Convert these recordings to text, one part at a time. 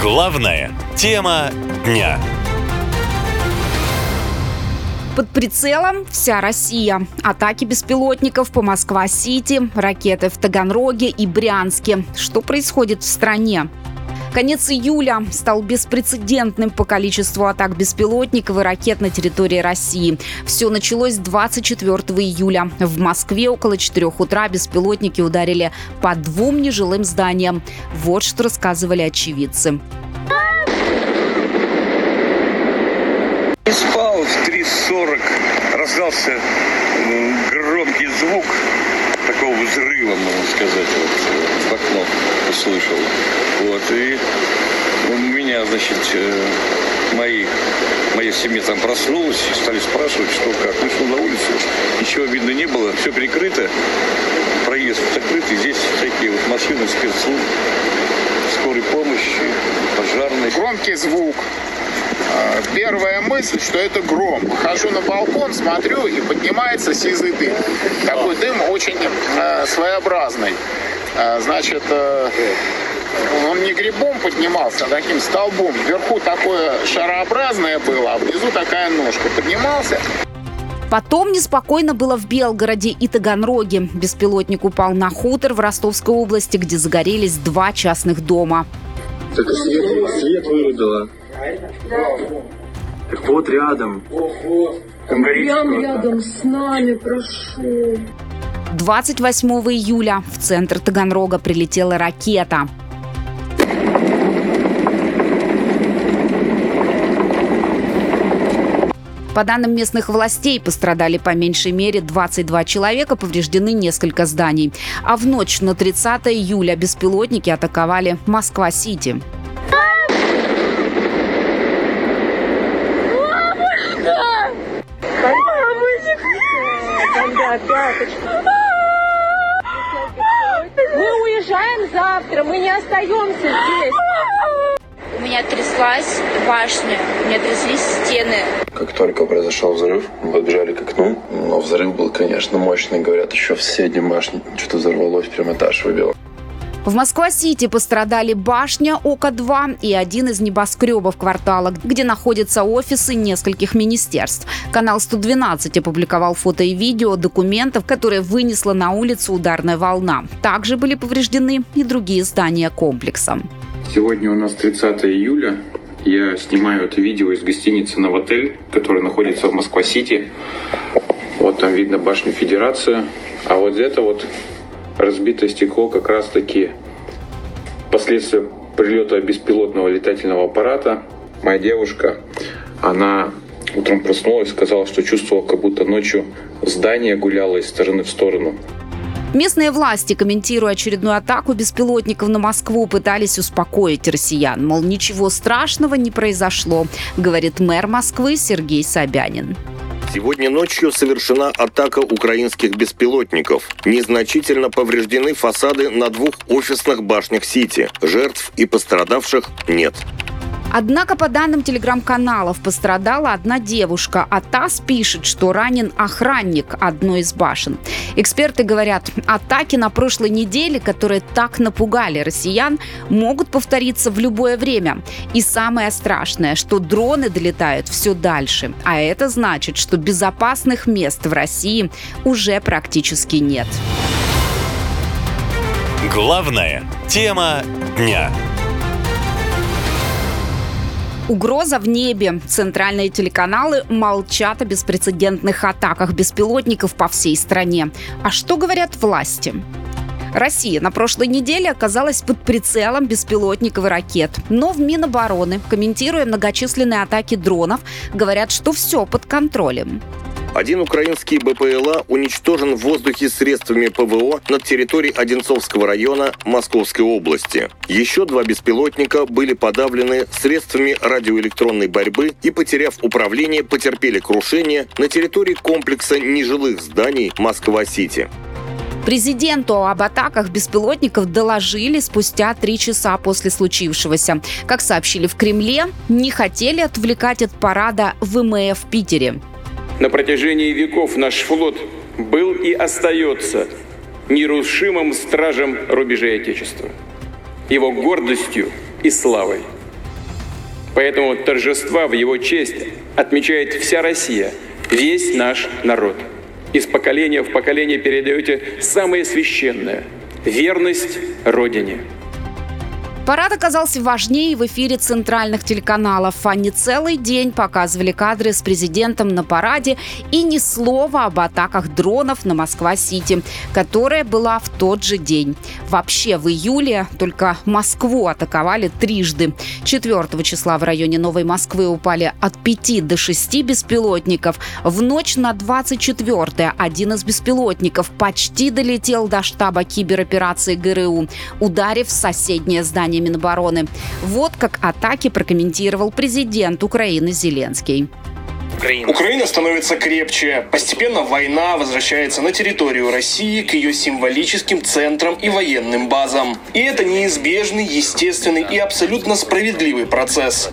Главная тема дня. Под прицелом вся Россия. Атаки беспилотников по Москва-Сити, ракеты в Таганроге и Брянске. Что происходит в стране? Конец июля стал беспрецедентным по количеству атак беспилотников и ракет на территории России. Все началось 24 июля. В Москве около 4 утра беспилотники ударили по двум нежилым зданиям. Вот что рассказывали очевидцы. Не спал в 3.40, раздался громкий звук такого взрыва, можно сказать, вот, в окно услышал. Вот, и у меня, значит, э, мои, моя семья там проснулась, стали спрашивать, что как. Вышел на улицу, ничего видно не было, все прикрыто, проезд закрытый, здесь всякие вот машины спецслужб, скорой помощи, пожарные. Громкий звук, Первая мысль, что это гром. Хожу на балкон, смотрю, и поднимается сизый дым. Такой дым очень э, своеобразный. Э, значит, э, он не грибом поднимался, а таким столбом. Вверху такое шарообразное было, а внизу такая ножка. Поднимался, Потом неспокойно было в Белгороде и Таганроге. Беспилотник упал на хутор в Ростовской области, где загорелись два частных дома. Так свет, свет вырубила. Так вот рядом. Прям рядом с нами, прошу. 28 июля в центр Таганрога прилетела ракета. По данным местных властей, пострадали по меньшей мере 22 человека, повреждены несколько зданий. А в ночь на 30 июля беспилотники атаковали Москва-Сити. Мы уезжаем завтра, мы не остаемся здесь. У меня тряслась башня, у меня тряслись стены. Как только произошел взрыв, мы побежали к окну, но взрыв был, конечно, мощный. Говорят, еще в соседней башне что-то взорвалось, прям этаж выбило. В Москва-Сити пострадали башня ОК-2 и один из небоскребов квартала, где находятся офисы нескольких министерств. Канал 112 опубликовал фото и видео документов, которые вынесла на улицу ударная волна. Также были повреждены и другие здания комплекса. Сегодня у нас 30 июля. Я снимаю это видео из гостиницы «Новотель», которая находится в Москва-Сити. Вот там видно башню Федерация. А вот это вот разбитое стекло как раз-таки последствия прилета беспилотного летательного аппарата. Моя девушка, она утром проснулась, сказала, что чувствовала, как будто ночью здание гуляло из стороны в сторону. Местные власти, комментируя очередную атаку беспилотников на Москву, пытались успокоить россиян. Мол, ничего страшного не произошло, говорит мэр Москвы Сергей Собянин. Сегодня ночью совершена атака украинских беспилотников. Незначительно повреждены фасады на двух офисных башнях Сити. Жертв и пострадавших нет. Однако, по данным телеграм-каналов, пострадала одна девушка, а ТАСС пишет, что ранен охранник одной из башен. Эксперты говорят, атаки на прошлой неделе, которые так напугали россиян, могут повториться в любое время. И самое страшное, что дроны долетают все дальше. А это значит, что безопасных мест в России уже практически нет. Главная тема дня. Угроза в небе. Центральные телеканалы молчат о беспрецедентных атаках беспилотников по всей стране. А что говорят власти? Россия на прошлой неделе оказалась под прицелом беспилотников и ракет. Но в Минобороны, комментируя многочисленные атаки дронов, говорят, что все под контролем. Один украинский БПЛА уничтожен в воздухе средствами ПВО над территорией Одинцовского района Московской области. Еще два беспилотника были подавлены средствами радиоэлектронной борьбы и, потеряв управление, потерпели крушение на территории комплекса нежилых зданий Москва-Сити. Президенту об атаках беспилотников доложили спустя три часа после случившегося. Как сообщили в Кремле, не хотели отвлекать от парада ВМФ в Питере. На протяжении веков наш флот был и остается нерушимым стражем рубежей Отечества, его гордостью и славой. Поэтому торжества в его честь отмечает вся Россия, весь наш народ. Из поколения в поколение передаете самое священное – верность Родине. Парад оказался важнее в эфире центральных телеканалов. Они целый день показывали кадры с президентом на параде и ни слова об атаках дронов на Москва-Сити, которая была в тот же день. Вообще в июле только Москву атаковали трижды. 4 числа в районе Новой Москвы упали от 5 до 6 беспилотников. В ночь на 24 один из беспилотников почти долетел до штаба кибероперации ГРУ, ударив соседнее здание Минобороны. Вот как атаки прокомментировал президент Украины Зеленский. Украина становится крепче. Постепенно война возвращается на территорию России к ее символическим центрам и военным базам. И это неизбежный, естественный и абсолютно справедливый процесс.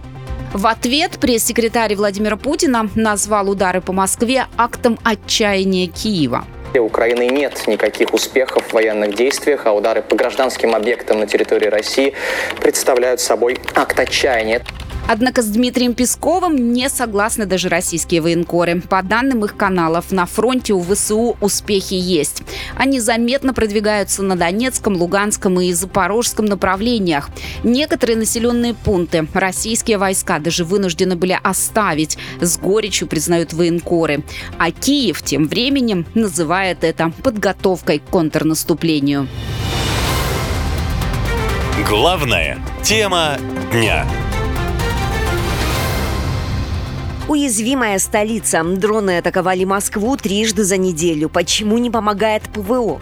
В ответ пресс-секретарь Владимира Путина назвал удары по Москве актом отчаяния Киева. У Украины нет никаких успехов в военных действиях, а удары по гражданским объектам на территории России представляют собой акт отчаяния. Однако с Дмитрием Песковым не согласны даже российские военкоры. По данным их каналов, на фронте у ВСУ успехи есть. Они заметно продвигаются на Донецком, Луганском и Запорожском направлениях. Некоторые населенные пункты российские войска даже вынуждены были оставить, с горечью признают военкоры. А Киев тем временем называет это подготовкой к контрнаступлению. Главная тема дня. Уязвимая столица. Дроны атаковали Москву трижды за неделю. Почему не помогает ПВО?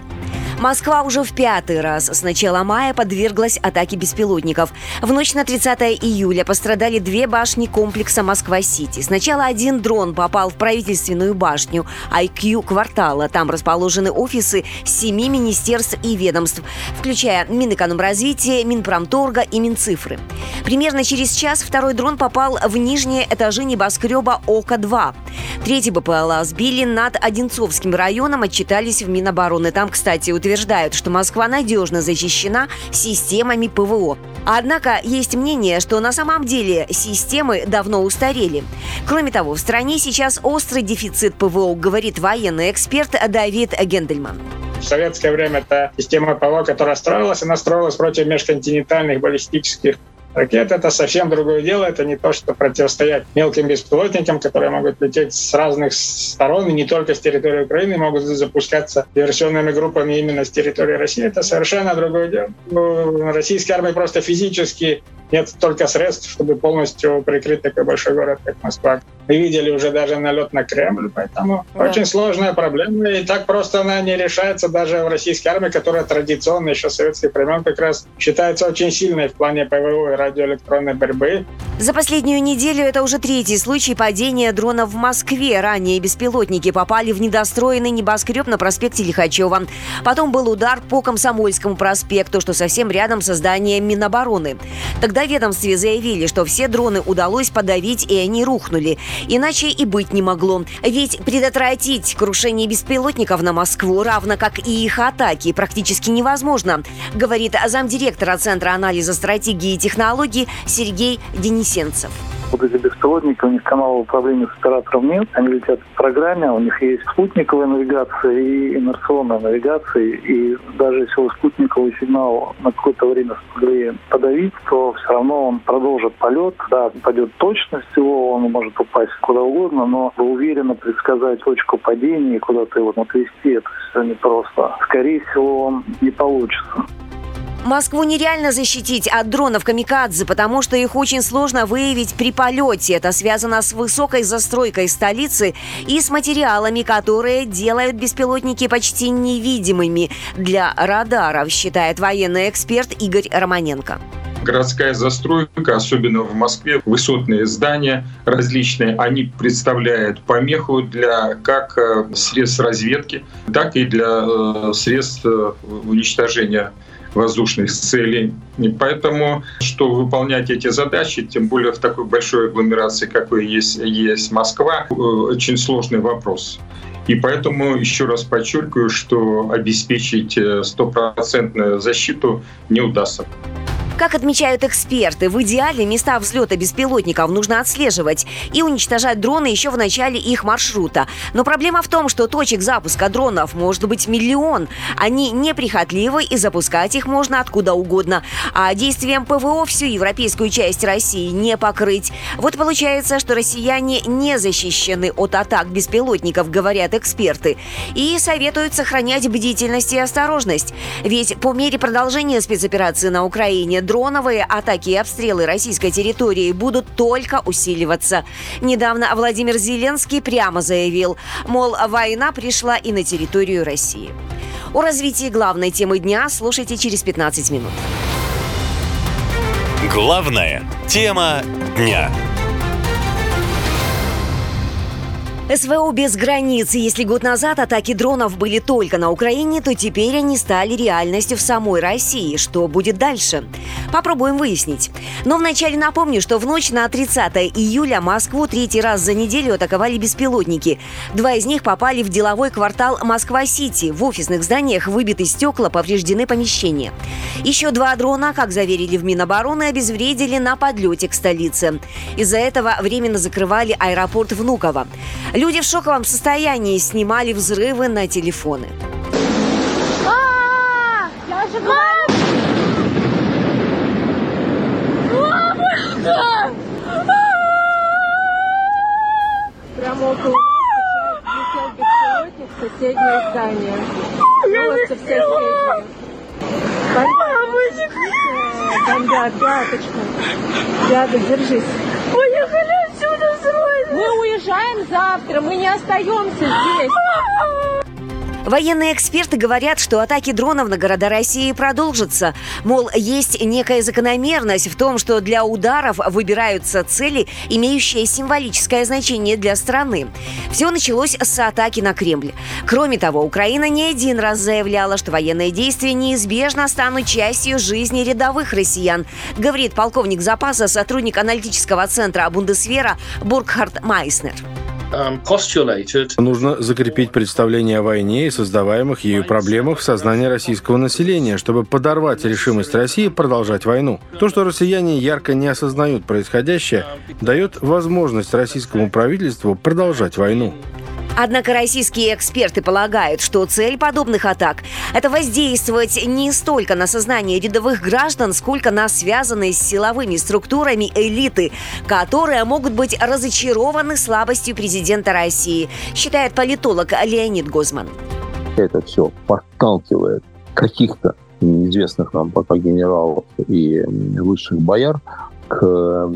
Москва уже в пятый раз с начала мая подверглась атаке беспилотников. В ночь на 30 июля пострадали две башни комплекса Москва-Сити. Сначала один дрон попал в правительственную башню IQ квартала. Там расположены офисы семи министерств и ведомств, включая Минэкономразвития, Минпромторга и Минцифры. Примерно через час второй дрон попал в нижние этажи небоскреба ОК-2. Третий БПЛА сбили над Одинцовским районом, отчитались в Минобороны. Там, кстати, утверждают, утверждают, что Москва надежно защищена системами ПВО. Однако есть мнение, что на самом деле системы давно устарели. Кроме того, в стране сейчас острый дефицит ПВО, говорит военный эксперт Давид Гендельман. В советское время это система ПВО, которая строилась, она строилась против межконтинентальных баллистических Ракета — это совсем другое дело. Это не то, что противостоять мелким беспилотникам, которые могут лететь с разных сторон, и не только с территории Украины, могут запускаться диверсионными группами именно с территории России. Это совершенно другое дело. Ну, российской армии просто физически нет столько средств, чтобы полностью прикрыть такой большой город, как Москва. Видели уже даже налет на Кремль, поэтому да. очень сложная проблема, и так просто она не решается даже в российской армии, которая традиционно еще советских времен как раз считается очень сильной в плане ПВО и радиоэлектронной борьбы. За последнюю неделю это уже третий случай падения дронов в Москве. Ранее беспилотники попали в недостроенный небоскреб на проспекте Лихачева. Потом был удар по Комсомольскому проспекту, что совсем рядом со зданием Минобороны. Тогда ведомстве заявили, что все дроны удалось подавить и они рухнули. Иначе и быть не могло. Ведь предотвратить крушение беспилотников на Москву, равно как и их атаки, практически невозможно, говорит замдиректора Центра анализа стратегии и технологий Сергей Денисенцев. Вот эти беспилотники, у них канала управления с оператором нет. Они летят в программе, у них есть спутниковая навигация и инерционная навигация. И даже если вы спутниковый сигнал на какое-то время смогли подавить, то все равно он продолжит полет. Да, пойдет точность его, он может упасть куда угодно, но уверенно предсказать точку падения и куда-то его отвести, это все непросто. Скорее всего, не получится. Москву нереально защитить от дронов камикадзе, потому что их очень сложно выявить при полете. Это связано с высокой застройкой столицы и с материалами, которые делают беспилотники почти невидимыми для радаров, считает военный эксперт Игорь Романенко городская застройка, особенно в Москве, высотные здания различные, они представляют помеху для как э, средств разведки, так и для э, средств э, уничтожения воздушных целей. И поэтому, что выполнять эти задачи, тем более в такой большой агломерации, какой есть, есть Москва, э, очень сложный вопрос. И поэтому еще раз подчеркиваю, что обеспечить э, стопроцентную защиту не удастся. Как отмечают эксперты, в идеале места взлета беспилотников нужно отслеживать и уничтожать дроны еще в начале их маршрута. Но проблема в том, что точек запуска дронов может быть миллион. Они неприхотливы и запускать их можно откуда угодно. А действием ПВО всю европейскую часть России не покрыть. Вот получается, что россияне не защищены от атак беспилотников, говорят эксперты. И советуют сохранять бдительность и осторожность. Ведь по мере продолжения спецоперации на Украине дроновые атаки и обстрелы российской территории будут только усиливаться. Недавно Владимир Зеленский прямо заявил, мол, война пришла и на территорию России. О развитии главной темы дня слушайте через 15 минут. Главная тема дня. СВО без границ. Если год назад атаки дронов были только на Украине, то теперь они стали реальностью в самой России. Что будет дальше? Попробуем выяснить. Но вначале напомню, что в ночь на 30 июля Москву третий раз за неделю атаковали беспилотники. Два из них попали в деловой квартал Москва-Сити. В офисных зданиях выбиты стекла, повреждены помещения. Еще два дрона, как заверили в Минобороны, обезвредили на подлете к столице. Из-за этого временно закрывали аэропорт Внуково. Люди в шоковом состоянии снимали взрывы на телефоны. Я же Мамочка! Прямо около нас сейчас летел беспилотник в соседнее здание. Волосы все средние. Бомбят, пяточку. Рядом, держись. Уезжаем завтра, мы не остаемся здесь. Военные эксперты говорят, что атаки дронов на города России продолжатся. Мол, есть некая закономерность в том, что для ударов выбираются цели, имеющие символическое значение для страны. Все началось с атаки на Кремль. Кроме того, Украина не один раз заявляла, что военные действия неизбежно станут частью жизни рядовых россиян, говорит полковник запаса, сотрудник аналитического центра Бундесвера Бургхард Майснер. Нужно закрепить представление о войне и создаваемых ею проблемах в сознании российского населения, чтобы подорвать решимость России продолжать войну. То, что россияне ярко не осознают происходящее, дает возможность российскому правительству продолжать войну. Однако российские эксперты полагают, что цель подобных атак – это воздействовать не столько на сознание рядовых граждан, сколько на связанные с силовыми структурами элиты, которые могут быть разочарованы слабостью президента России, считает политолог Леонид Гозман. Это все подталкивает каких-то неизвестных нам пока генералов и высших бояр к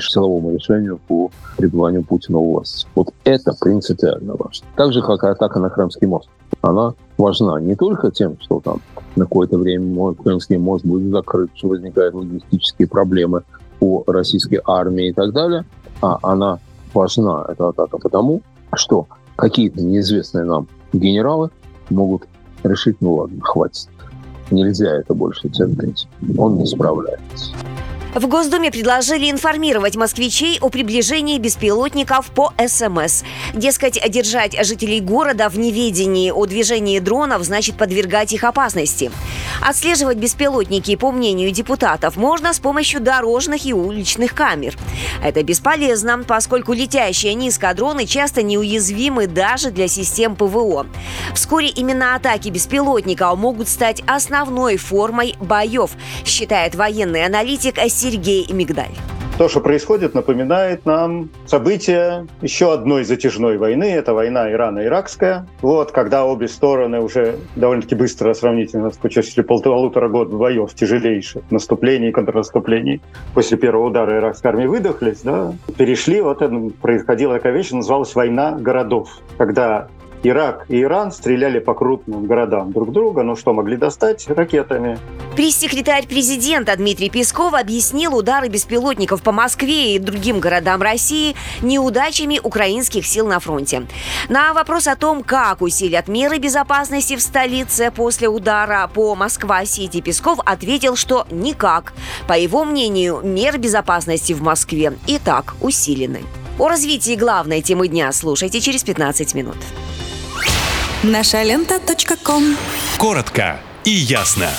силовому решению по пребыванию Путина у власти. Вот это принципиально важно. Так же, как атака на Крымский мост. Она важна не только тем, что там на какое-то время Крымский мост будет закрыт, что возникают логистические проблемы по российской армии и так далее, а она важна, эта атака, потому что какие-то неизвестные нам генералы могут решить, ну ладно, хватит. Нельзя это больше терпеть. Он не справляется. В Госдуме предложили информировать москвичей о приближении беспилотников по СМС. Дескать, держать жителей города в неведении о движении дронов значит подвергать их опасности. Отслеживать беспилотники, по мнению депутатов, можно с помощью дорожных и уличных камер. Это бесполезно, поскольку летящие низко дроны часто неуязвимы даже для систем ПВО. Вскоре именно атаки беспилотников могут стать основной формой боев, считает военный аналитик Сергей Мигдаль. То, что происходит, напоминает нам события еще одной затяжной войны. Это война Ирано-Иракская. Вот, когда обе стороны уже довольно-таки быстро, сравнительно, после полутора года боев тяжелейших наступлений и контрнаступлений, после первого удара иракской армии выдохлись, да, перешли, вот это происходила такая вещь, называлась «война городов», когда Ирак и Иран стреляли по крупным городам друг друга, но что могли достать ракетами. Пресс-секретарь президента Дмитрий Песков объяснил удары беспилотников по Москве и другим городам России неудачами украинских сил на фронте. На вопрос о том, как усилят меры безопасности в столице после удара по Москва-Сити, Песков ответил, что никак. По его мнению, меры безопасности в Москве и так усилены. О развитии главной темы дня слушайте через 15 минут. Наша лента. Коротко и ясно.